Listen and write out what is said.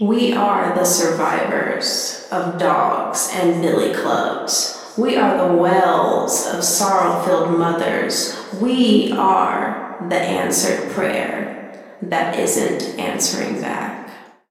We are the survivors of dogs and billy clubs. We are the wells of sorrow filled mothers. We are the answered prayer that isn't answering.